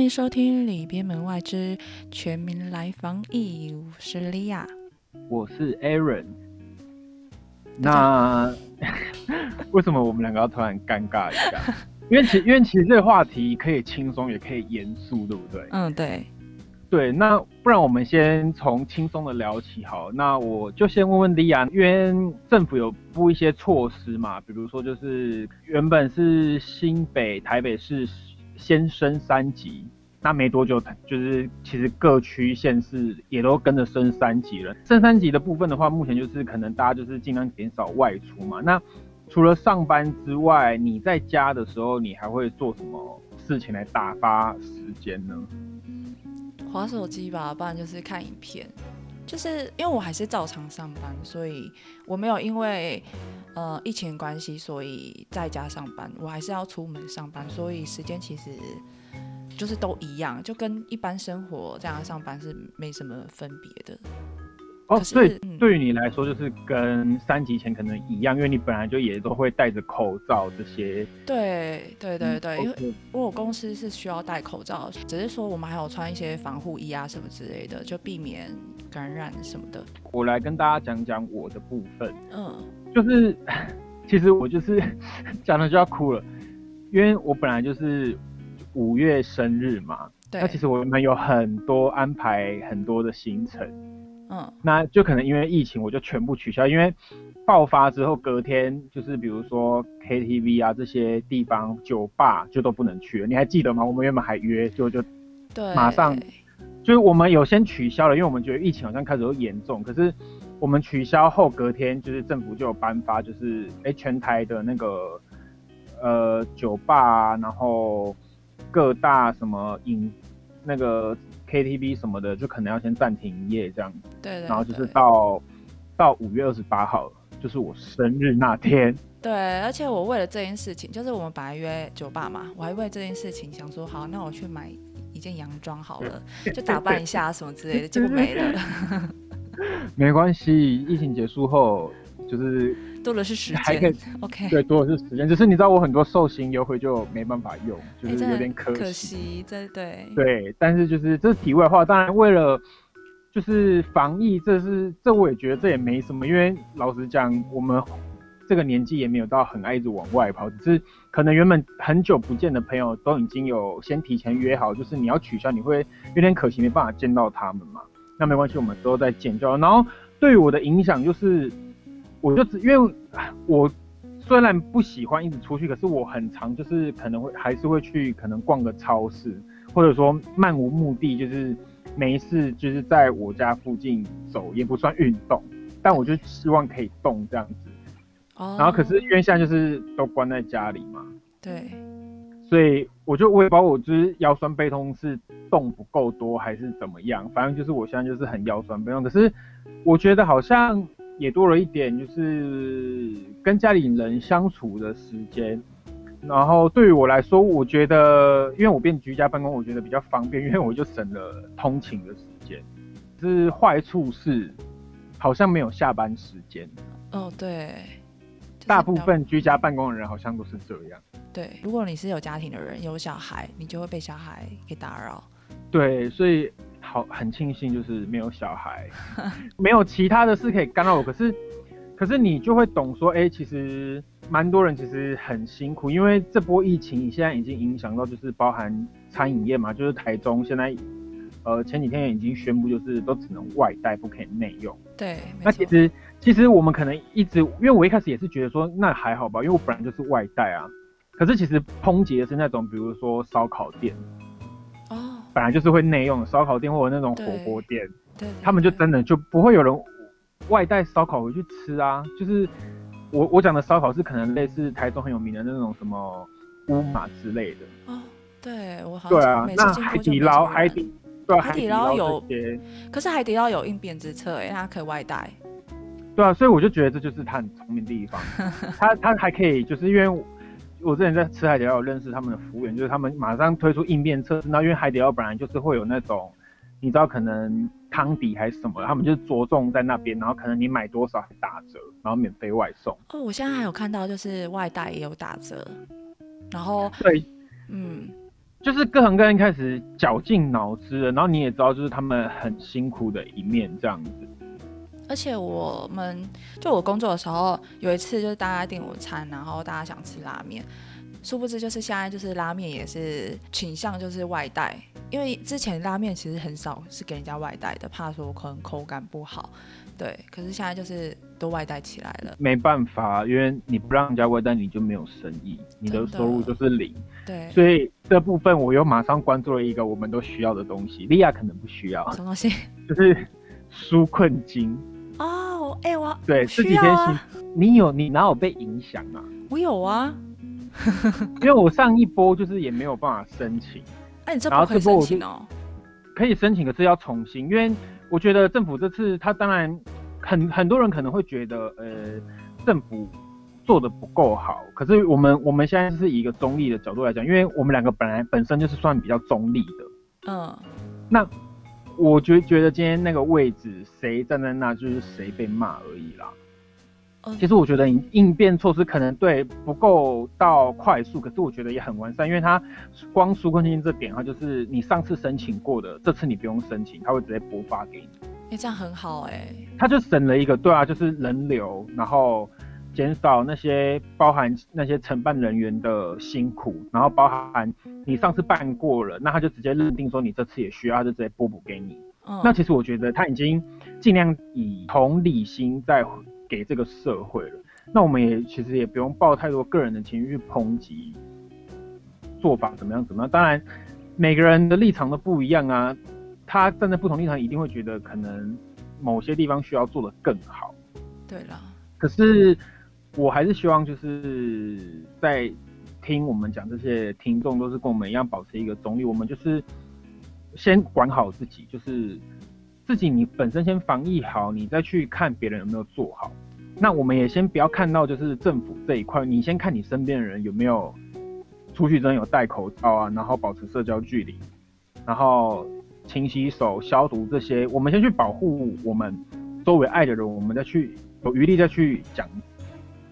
欢迎收听《里边门外之全民来防疫》，我是莉亚，我是 Aaron。那 为什么我们两个要突然尴尬一下？因为其因为其实这个话题可以轻松，也可以严肃，对不对？嗯，对。对，那不然我们先从轻松的聊起好。那我就先问问莉亚，因为政府有布一些措施嘛，比如说就是原本是新北、台北市先升三级，那没多久就是其实各区县市也都跟着升三级了。升三级的部分的话，目前就是可能大家就是尽量减少外出嘛。那除了上班之外，你在家的时候，你还会做什么事情来打发时间呢？划手机吧，不然就是看影片。就是因为我还是照常上班，所以我没有因为呃疫情关系，所以在家上班。我还是要出门上班，所以时间其实就是都一样，就跟一般生活这样上班是没什么分别的。哦，所以对于你来说，就是跟三级前可能一样，因为你本来就也都会戴着口罩这些。对对对对，因为我公司是需要戴口罩，只是说我们还有穿一些防护衣啊什么之类的，就避免感染什么的。我来跟大家讲讲我的部分。嗯，就是 其实我就是 讲了就要哭了，因为我本来就是五月生日嘛，那其实我们有很多安排很多的行程。嗯，那就可能因为疫情，我就全部取消。因为爆发之后，隔天就是比如说 KTV 啊这些地方酒吧就都不能去了。你还记得吗？我们原本还约，就就对，马上就是我们有先取消了，因为我们觉得疫情好像开始有严重。可是我们取消后，隔天就是政府就有颁发，就是哎全台的那个呃酒吧，然后各大什么饮那个。KTV 什么的，就可能要先暂停营业这样，对，然后就是到到五月二十八号，就是我生日那天。对，而且我为了这件事情，就是我们本来约酒吧嘛，我还为这件事情想说，好，那我去买一件洋装好了，就打扮一下什么之类的，结果没了。没关系，疫情结束后。就是多的是时间，OK，对，多的是时间。只是你知道，我很多寿星优惠就没办法用，就是有点可惜。可惜，对对对。但是就是这是题外话，当然为了就是防疫，这是这我也觉得这也没什么，因为老实讲，我们这个年纪也没有到很爱一直往外跑，只是可能原本很久不见的朋友都已经有先提前约好，就是你要取消，你会有点可惜，没办法见到他们嘛。那没关系，我们之后再见就好。然后对于我的影响就是。我就只因为，我虽然不喜欢一直出去，可是我很常就是可能会还是会去可能逛个超市，或者说漫无目的就是没事就是在我家附近走，也不算运动，但我就希望可以动这样子。哦。然后可是因为现在就是都关在家里嘛。对。所以我就我也不知道我就是腰酸背痛是动不够多还是怎么样，反正就是我现在就是很腰酸背痛，可是我觉得好像。也多了一点，就是跟家里人相处的时间。然后对于我来说，我觉得，因为我变居家办公，我觉得比较方便，因为我就省了通勤的时间。是坏处是，好像没有下班时间。哦，对。大部分居家办公的人好像都是这样。对，如果你是有家庭的人，有小孩，你就会被小孩给打扰。对，所以。好，很庆幸就是没有小孩，没有其他的事可以干扰我。可是，可是你就会懂说，哎，其实蛮多人其实很辛苦，因为这波疫情现在已经影响到，就是包含餐饮业嘛，就是台中现在，呃，前几天已经宣布，就是都只能外带，不可以内用。对，那其实其实我们可能一直，因为我一开始也是觉得说，那还好吧，因为我本来就是外带啊。可是其实抨击的是那种，比如说烧烤店。哦本来就是会内用的烧烤店或者那种火锅店，对，他们就真的就不会有人外带烧烤回去吃啊。就是我我讲的烧烤是可能类似台中很有名的那种什么乌马之类的。哦，对我好对啊，那海底捞海底对海底捞有，可是海底捞有应变之策，哎，它可以外带。对啊，所以我就觉得这就是他很聪明的地方，他他还可以就是因为。我之前在吃海底捞有认识他们的服务员，就是他们马上推出应变测试。那因为海底捞本来就是会有那种，你知道可能汤底还是什么，他们就着重在那边，然后可能你买多少打折，然后免费外送。哦，我现在还有看到就是外带也有打折，然后对，嗯，就是各行各业开始绞尽脑汁了，然后你也知道，就是他们很辛苦的一面这样子。而且我们就我工作的时候，有一次就是大家订午餐，然后大家想吃拉面，殊不知就是现在就是拉面也是倾向就是外带，因为之前拉面其实很少是给人家外带的，怕说可能口感不好。对，可是现在就是都外带起来了。没办法，因为你不让人家外带，你就没有生意，你的收入就是零。对，所以这部分我又马上关注了一个我们都需要的东西，利亚可能不需要，什么东西？就是纾困金。哦，哎、我对，我这几天行，你有你哪有被影响啊？我有啊。因为我上一波就是也没有办法申请，哎、你这然后不可以这波我就申请哦。可以申请，可是要重新，因为我觉得政府这次他当然很很多人可能会觉得，呃，政府做的不够好，可是我们我们现在是以一个中立的角度来讲，因为我们两个本来本身就是算比较中立的，嗯，那我觉觉得今天那个位置谁站在那就是谁被骂而已啦。哦。其实我觉得你应变措施可能对不够到快速，可是我觉得也很完善，因为它光纾困金这点，它就是你上次申请过的，这次你不用申请，它会直接拨发给你，哎、这样很好哎、他就省了一个对啊，就是人流，然后减少那些包含那些承办人员的辛苦，然后包含你上次办过了，那他就直接认定说你这次也需要，他就直接拨补给你。嗯，那其实我觉得他已经尽量以同理心在给这个社会了。那我们也其实也不用抱太多个人的情绪去抨击做法怎么样怎么样。当然，每个人的立场都不一样啊。他站在不同立场，一定会觉得可能某些地方需要做的更好。对了，可是我还是希望就是在听我们讲这些听众都是跟我们一样保持一个中立，我们就是先管好自己，就是自己你本身先防疫好，你再去看别人有没有做好。那我们也先不要看到就是政府这一块，你先看你身边的人有没有出去真有戴口罩啊，然后保持社交距离，然后勤洗手、消毒这些，我们先去保护我们周围爱的人，我们再去有余力再去讲，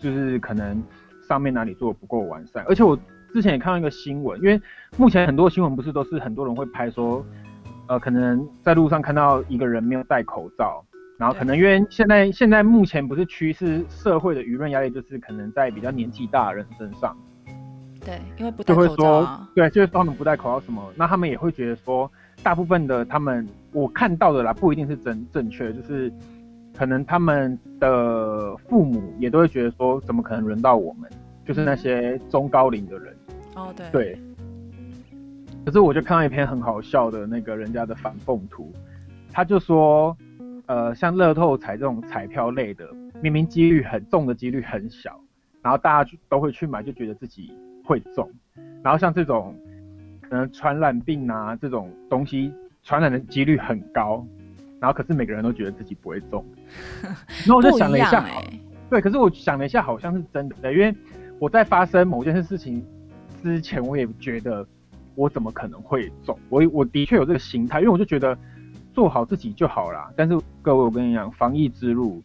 就是可能上面哪里做的不够完善。而且我之前也看到一个新闻，因为目前很多新闻不是都是很多人会拍说，呃，可能在路上看到一个人没有戴口罩，然后可能因为现在现在目前不是趋势，社会的舆论压力就是可能在比较年纪大的人身上。对，因为不戴就会口罩说啊，，对，就是说他们不戴口罩什么，那他们也会觉得说，大部分的他们我看到的啦，不一定是真正确，就是可能他们的父母也都会觉得说，怎么可能轮到我们？就是那些中高龄的人，哦对，对。可是我就看到一篇很好笑的那个人家的反讽图，他就说，呃，像乐透彩这种彩票类的，明明几率很中的几率很小，然后大家就都会去买，就觉得自己会中。然后像这种可能传染病啊这种东西，传染的几率很高，然后可是每个人都觉得自己不会中。然后我就想了一下，哎、对，可是我想了一下，好像是真的，因为我在发生某件事情之前，我也觉得我怎么可能会中？我我的确有这个心态，因为我就觉得做好自己就好啦。但是各位，我跟你讲，防疫之路，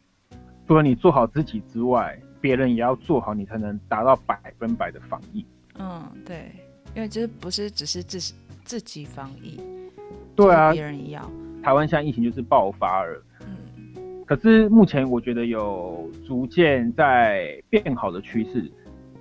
除了你做好自己之外，别人也要做好，你才能达到百分百的防疫。嗯对，因为就是不是只是自自己防疫，对啊，别人一样，台湾现在疫情就是爆发了。嗯可是目前我觉得有逐渐在变好的趋势，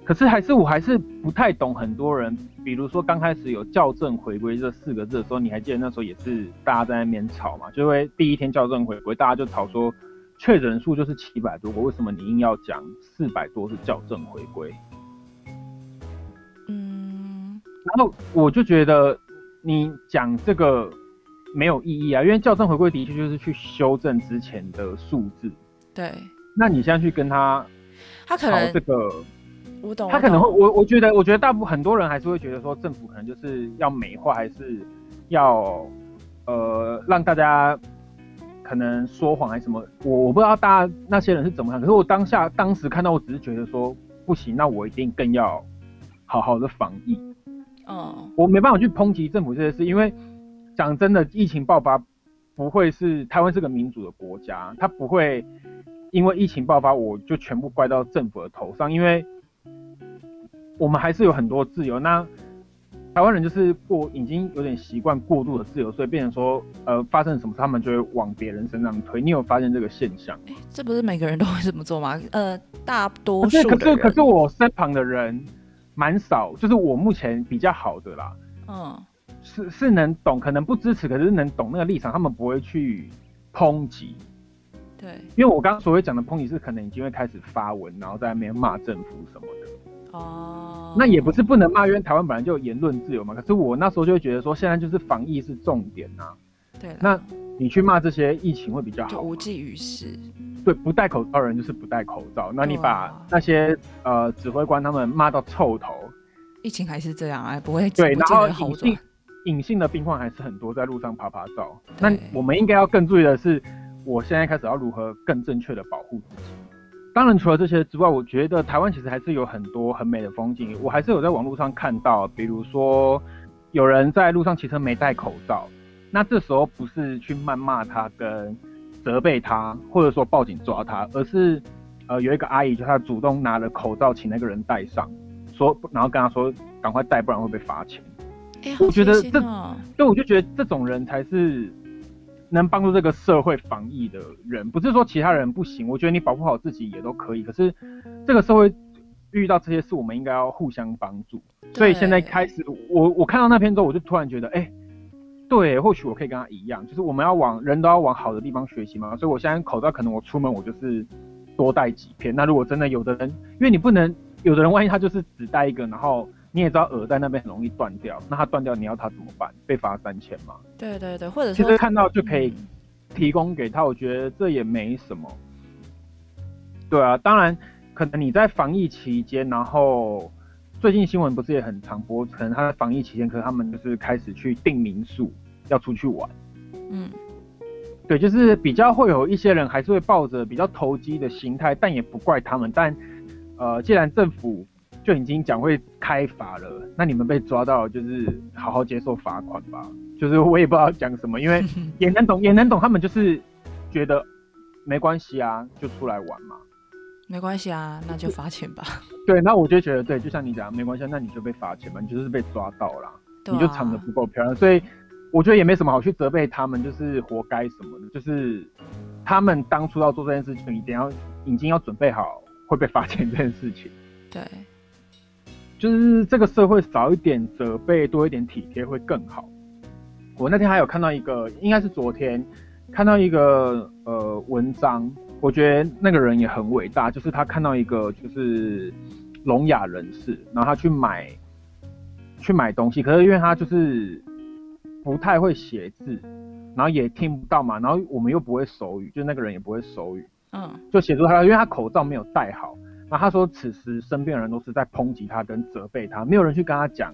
可是还是我还是不太懂很多人，比如说刚开始有校正回归这四个字的时候，你还记得那时候也是大家在那边吵嘛，就会第一天校正回归，大家就吵说确诊数就是七百多个，为什么你硬要讲四百多是校正回归？嗯，然后我就觉得你讲这个没有意义啊，因为校正回归的确就是去修正之前的数字。对，那你现在去跟他他可能这个，我懂，他可能会，我我我觉得，我觉得大部分很多人还是会觉得说，政府可能就是要美化，还是要呃让大家可能说谎还是什么，我我不知道大家那些人是怎么看，可是我当下当时看到，我只是觉得说不行，那我一定更要好好的防疫。嗯我没办法去抨击政府这些事，因为讲真的，疫情爆发不会是台湾是个民主的国家，它不会因为疫情爆发我就全部怪到政府的头上，因为我们还是有很多自由。那台湾人就是过已经有点习惯过度的自由，所以变成说，呃，发生什么事他们就会往别人身上推。你有发现这个现象？哎，这不是每个人都会这么做吗？呃，大多数可是可是可是我身旁的人蛮少，就是我目前比较好的啦，嗯，是是能懂，可能不支持，可是能懂那个立场，他们不会去抨击。对，因为我刚刚所谓讲的抨击是可能已经会开始发文，然后在那边骂政府什么的。哦，那也不是不能骂，因为台湾本来就有言论自由嘛。可是我那时候就会觉得说，现在就是防疫是重点呐。对，那你去骂这些疫情会比较好，无济于事。对，不戴口罩人就是不戴口罩。那你把那些呃指挥官他们骂到臭头，疫情还是这样啊，不会对。然后隐性隐性的病患还是很多，在路上爬爬照。那我们应该要更注意的是，我现在开始要如何更正确的保护自己。当然，除了这些之外，我觉得台湾其实还是有很多很美的风景。我还是有在网络上看到，比如说有人在路上骑车没戴口罩，那这时候不是去谩骂他跟责备他，或者说报警抓他，而是呃有一个阿姨就她主动拿了口罩请那个人戴上，说然后跟他说赶快戴，不然会被罚钱。我觉得这，对，我就觉得这种人才是。能帮助这个社会防疫的人，不是说其他人不行，我觉得你保护好自己也都可以。可是这个社会遇到这些事，我们应该要互相帮助。所以现在开始，我我看到那篇之后，我就突然觉得，哎，对，或许我可以跟他一样，就是我们要往人都要往好的地方学习嘛。所以我现在口罩可能我出门我就是多带几片。那如果真的有的人，因为你不能，有的人万一他就是只带一个，然后。你也知道耳在那边很容易断掉，那他断掉你要他怎么办？被罚三千吗？对对对，或者其实看到就可以提供给他，我觉得这也没什么。对啊，当然可能你在防疫期间，然后最近新闻不是也很常播，可能他在防疫期间，可是他们就是开始去订民宿要出去玩。嗯，对，就是比较会有一些人还是会抱着比较投机的心态，但也不怪他们。但呃，既然政府就已经讲会开罚了，那你们被抓到就是好好接受罚款吧。就是我也不知道讲什么，因为 也能懂，也能懂，他们就是觉得没关系啊，就出来玩嘛。没关系啊，那就罚钱吧。对，那我就觉得对，就像你讲，没关系，那你就被罚钱吧，你就是被抓到了，你就藏的不够漂亮，所以我觉得也没什么好去责备他们，就是活该什么的，就是他们当初要做这件事情，一定要已经要准备好会被罚钱这件事情。对。就是这个社会少一点责备，多一点体贴会更好。我那天还有看到一个，应该是昨天看到一个呃文章，我觉得那个人也很伟大。就是他看到一个就是聋哑人士，然后他去买去买东西，可是因为他就是不太会写字，然后也听不到嘛，然后我们又不会手语，就那个人也不会手语，嗯，就写出他，因为他口罩没有戴好。然后他说，此时身边的人都是在抨击他跟责备他，没有人去跟他讲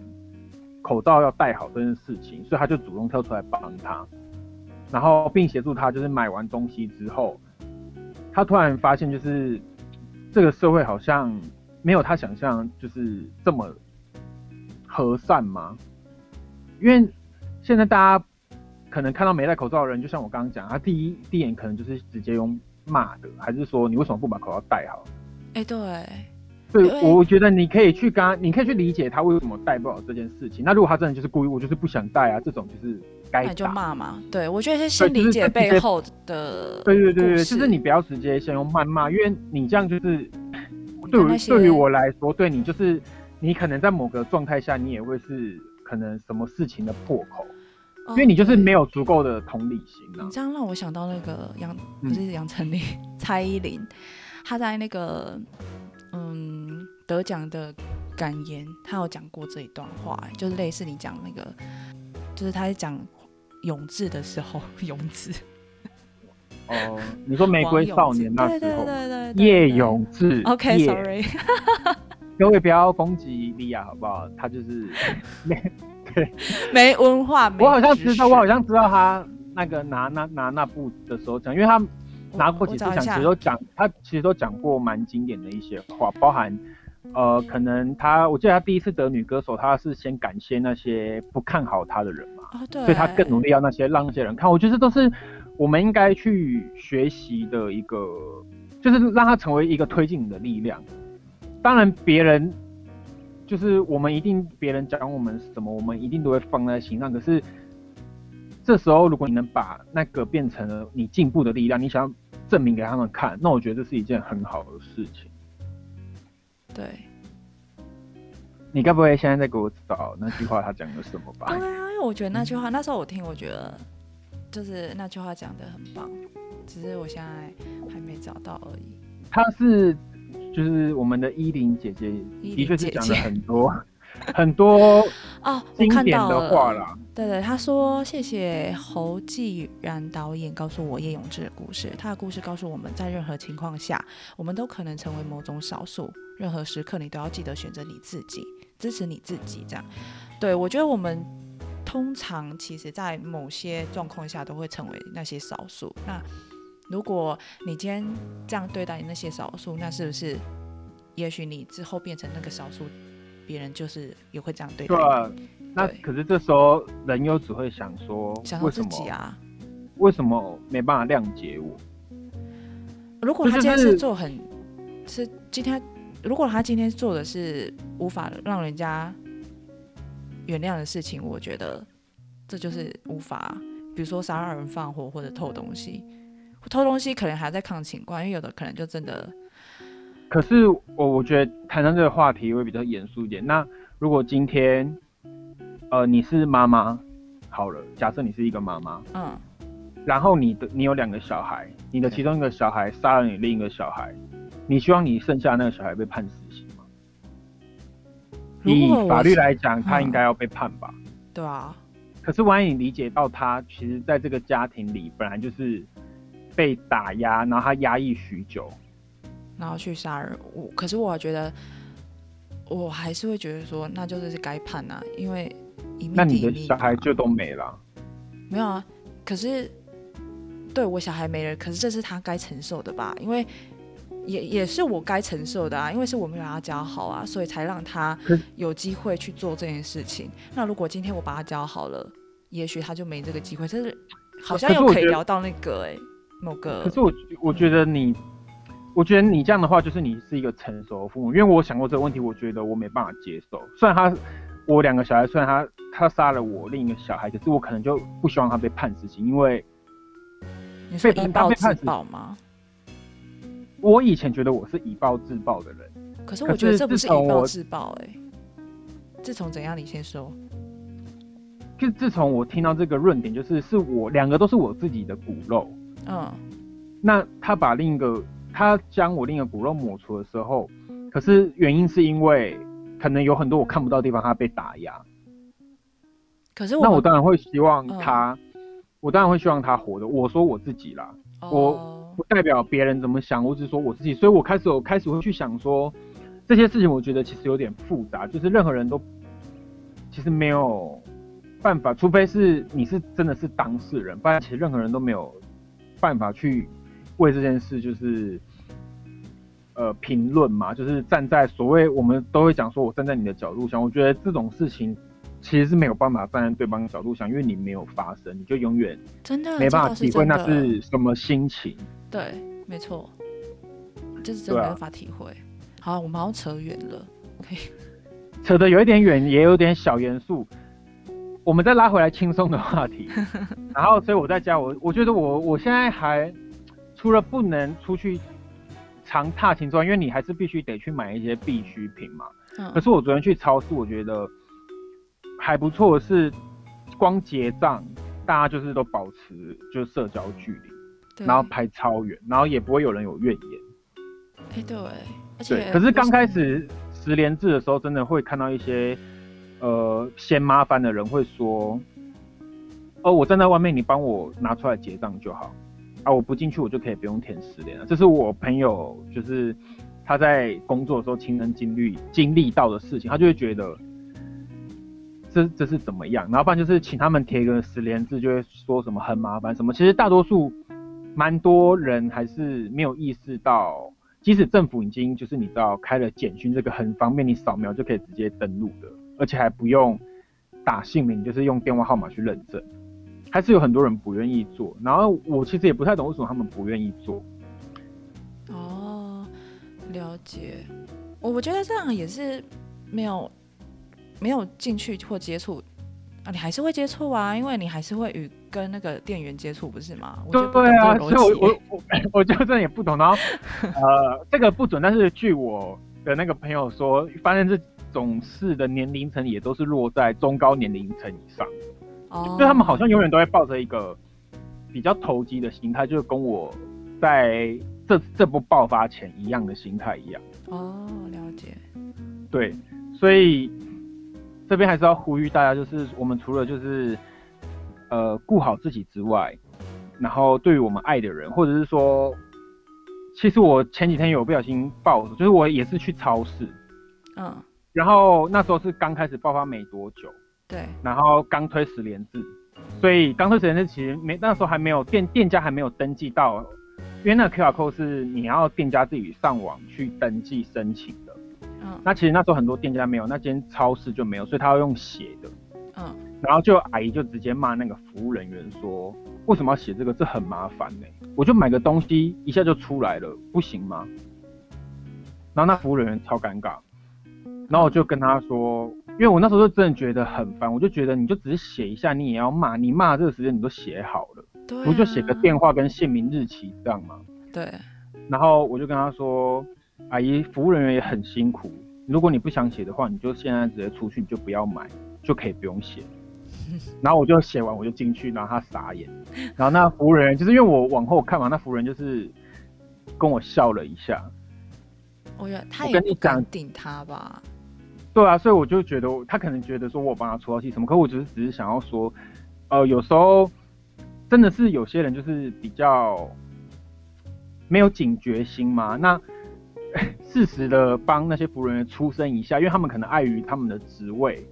口罩要戴好这件事情，所以他就主动跳出来帮他，然后并协助他，就是买完东西之后，他突然发现，就是这个社会好像没有他想象就是这么和善吗？因为现在大家可能看到没戴口罩的人，就像我刚刚讲，他第一第一眼可能就是直接用骂的，还是说你为什么不把口罩戴好？哎，对，对，我觉得你可以去跟他，你可以去理解他为什么带不了这件事情。那如果他真的就是故意，我就是不想带啊，这种就是该就骂嘛。对，我觉得是先理解背后的。对对对对，就是你不要直接先用谩骂，因为你这样就是对于对于我来说，对你就是你可能在某个状态下，你也会是可能什么事情的破口，因为你就是没有足够的同理心啊。你这样让我想到那个杨，不是杨丞琳，蔡依林。她在那个嗯得奖的感言，他有讲过这一段话，就是类似你讲那个，就是他在讲永志的时候，永志。哦，你说玫瑰少年那 时候，对对对对，叶永志。OK，Sorry，各位不要攻击莉亚好不好？他就是没对没文化，我好像知道，我好像知道他那个拿那拿那部的时候讲，因为他。拿过几次奖，其实都讲他其实都讲过蛮经典的一些话，包含呃，可能他我记得他第一次得女歌手，他是先感谢那些不看好他的人嘛，对，所以他更努力要那些让那些人看。我觉得这都是我们应该去学习的一个，就是让他成为一个推进你的力量。当然，别人就是我们一定别人讲我们什么，我们一定都会放在心上。可是这时候，如果你能把那个变成了你进步的力量，你想要证明给他们看，那我觉得这是一件很好的事情。对，你该不会现在在给我找那句话他讲的什么吧？对啊，因为我觉得那句话那时候我听，我觉得就是那句话讲的很棒，只是我现在还没找到而已。他是就是我们的依林姐姐，依的确是讲了很多 很多哦，我经看典的话啦。对对，他说谢谢侯继然导演告诉我叶永志的故事。他的故事告诉我们在任何情况下，我们都可能成为某种少数。任何时刻，你都要记得选择你自己，支持你自己。这样，对我觉得我们通常其实，在某些状况下都会成为那些少数。那如果你今天这样对待那些少数，那是不是也许你之后变成那个少数，别人就是也会这样对待你？对啊，那可是这时候人又只会想说，想到自己啊。为什么没办法谅解我？如果他今天是是做很，是今天，如果他今天做的是无法让人家原谅的事情，我觉得这就是无法，比如说杀人放火或者偷东西，偷东西可能还在抗情况，因为有的可能就真的，可是我我觉得谈到这个话题会比较严肃一点。那如果今天，呃，你是妈妈，好了，假设你是一个妈妈，嗯，然后你的你有两个小孩，你的其中一个小孩杀了你另一个小孩，你希望你剩下那个小孩被判死刑吗？以法律来讲，他嗯应该要被判吧？对啊，可是万一你理解到他其实在这个家庭里本来就是被打压，然后他压抑许久，然后去杀人，我可是我觉得，我还是会觉得说，那就是该判啊，因为一命那你的小孩就都没了。没有啊，可是对我小孩没了，可是这是他该承受的吧？因为也也是我该承受的啊，因为是我没有把他教好啊，所以才让他有机会去做这件事情。那如果今天我把他教好了，也许他就没这个机会。但是好像又可以聊到那个哎、某个可是我我觉得你，我觉得你这样的话，就是你是一个成熟的父母，因为我想过这个问题，我觉得我没办法接受。虽然他我两个小孩，虽然他他杀了我另一个小孩，可是我可能就不希望他被判死刑，因为你说被他被判死暴吗？我以前觉得我是以暴制暴的人。可可是我觉得这不是以暴制暴哎、自从怎样？你先说。就自从我听到这个论点，就是是我两个都是我自己的骨肉，嗯，那他把另一个他将我另一个骨肉抹除的时候，可是原因是因为可能有很多我看不到的地方他被打压，可是我那我当然会希望嗯他，我当然会希望他活的。我说我自己啦，我哦不代表别人怎么想，我只是说我自己。所以我开始我开始会去想说，这些事情我觉得其实有点复杂，就是任何人都其实没有办法，除非是你是真的是当事人，不然其实任何人都没有办法去为这件事就是。呃，评论嘛，就是站在所谓我们都会讲说，我站在你的角度想，我觉得这种事情其实是没有办法站在对方的角度想，因为你没有发生，你就永远真的没办法体会那是什么心情。对，没错，就是真没办法体会。好，我们好像扯远了，可以。扯的有一点远，也有点小严肃。我们再拉回来轻松的话题，然后所以我在家，我我觉得我我现在还除了不能出去常踏青之外，因为你还是必须得去买一些必需品嘛。嗯可是我昨天去超市，我觉得还不错是，光结账大家就是都保持就是社交距离，然后排超远，然后也不会有人有怨言。哎、对，而对，且可是刚开始十连制的时候，真的会看到一些呃嫌麻烦的人会说，哦，我站在外面，你帮我拿出来结账就好，啊，我不进去，我就可以不用填十连了。这是我朋友就是他在工作的时候亲身经历经历到的事情，他就会觉得。这这是怎么样？然后不然就是请他们贴个十连字，就会说什么很麻烦什么。其实大多数蛮多人还是没有意识到，即使政府已经就是你知道开了简讯这个很方便，你扫描就可以直接登录的，而且还不用打姓名，就是用电话号码去认证，还是有很多人不愿意做。然后我其实也不太懂为什么他们不愿意做。哦，了解。我我觉得这样也是没有没有进去或接触啊，你还是会接触啊，因为你还是会与跟那个店员接触，不是吗？我觉得对啊，所以我我我 我就真的也不懂。然后呃，这个不准，但是据我的那个朋友说，发现这种事的年龄层也都是落在中高年龄层以上，哦，就他们好像永远都会抱着一个比较投机的心态，就是跟我在这这波爆发前一样的心态一样。哦，了解，对，所以这边还是要呼吁大家，就是我们除了就是呃顾好自己之外，然后对于我们爱的人，或者是说，其实我前几天有不小心暴走，就是我也是去超市，嗯，然后那时候是刚开始爆发没多久，对，然后刚推十连制，所以刚推十连制其实没那时候还没有店店家还没有登记到，因为那个 QR code 是你要店家自己上网去登记申请。的。嗯那其实那时候很多店家没有，那间超市就没有，所以他要用写的。嗯，然后就阿姨就直接骂那个服务人员说：“为什么要写这个？这很麻烦呢、我就买个东西一下就出来了，不行吗？”然后那服务人员超尴尬，然后我就跟他说，因为我那时候就真的觉得很烦，我就觉得你就只是写一下，你也要骂，你骂这个时间你都写好了，对、啊，不就写个电话跟姓名日期这样吗？对，然后我就跟他说：“阿姨，服务人员也很辛苦，如果你不想写的话，你就现在直接出去，你就不要买，就可以不用写。”然后我就写完，我就进去，然后他傻眼。然后那服务人员就是因为我往后看嘛，那服务人就是跟我笑了一下。我觉得他也不跟你讲敢顶他吧，对啊，所以我就觉得他可能觉得说我帮他出到气什么，可我只是只是想要说，呃，有时候真的是有些人就是比较没有警觉心嘛，那适时的帮那些服务人员出声一下，因为他们可能碍于他们的职位，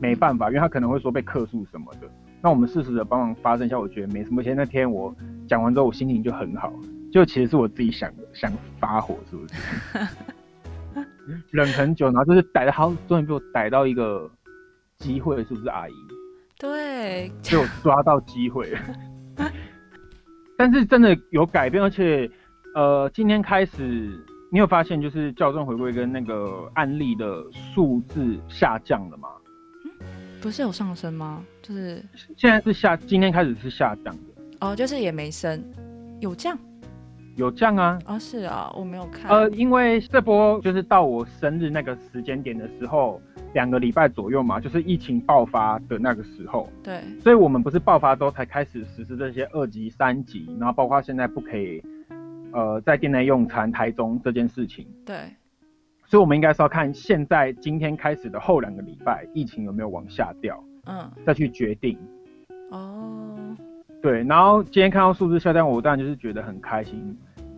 没办法，因为他可能会说被客诉什么的。那我们适时的帮忙发声一下，我觉得没什么。而且那天我讲完之后，我心情就很好，就其实是我自己想想发火，是不是？忍很久，然后就是逮到，好，终于被我逮到一个机会，是不是阿姨？对，被我抓到机会了。但是真的有改变，而且呃，今天开始，你有发现就是校正回归跟那个案例的数字下降了吗？嗯不是有上升吗？就是现在是下，今天开始是下降的，哦，就是也没升，有降有降啊。哦，是啊，我没有看，呃，因为这波就是到我生日那个时间点的时候，两个礼拜左右嘛，就是疫情爆发的那个时候，对，所以我们不是爆发之后才开始实施这些二级、三级，然后包括现在不可以呃在店内用餐、台中这件事情，对，所以我们应该是要看现在今天开始的后两个礼拜疫情有没有往下掉，嗯，再去决定。哦，对，然后今天看到数字下降，我当然就是觉得很开心。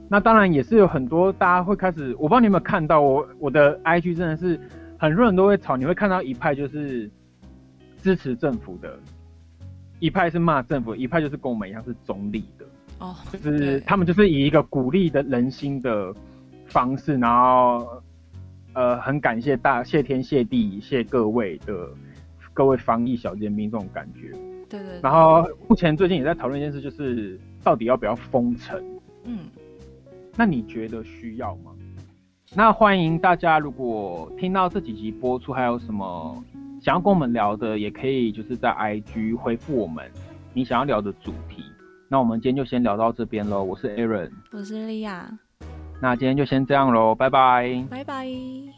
那当然也是有很多大家会开始，我不知道你有没有看到我我的 IG 真的是很多人都会吵，你会看到一派就是支持政府的，一派是骂政府，一派就是跟我们一样是中立的，哦，就是他们就是以一个鼓励的人心的方式，然后呃很感谢大谢天谢地谢各位的各位防疫小尖兵这种感觉。对对，对然后目前最近也在讨论一件事，就是到底要不要封城？嗯，那你觉得需要吗？那欢迎大家，如果听到这几集播出，还有什么想要跟我们聊的，也可以就是在 IG 回复我们你想要聊的主题。那我们今天就先聊到这边喽，我是 Aaron，我是莉亚，那今天就先这样喽，拜拜。拜拜。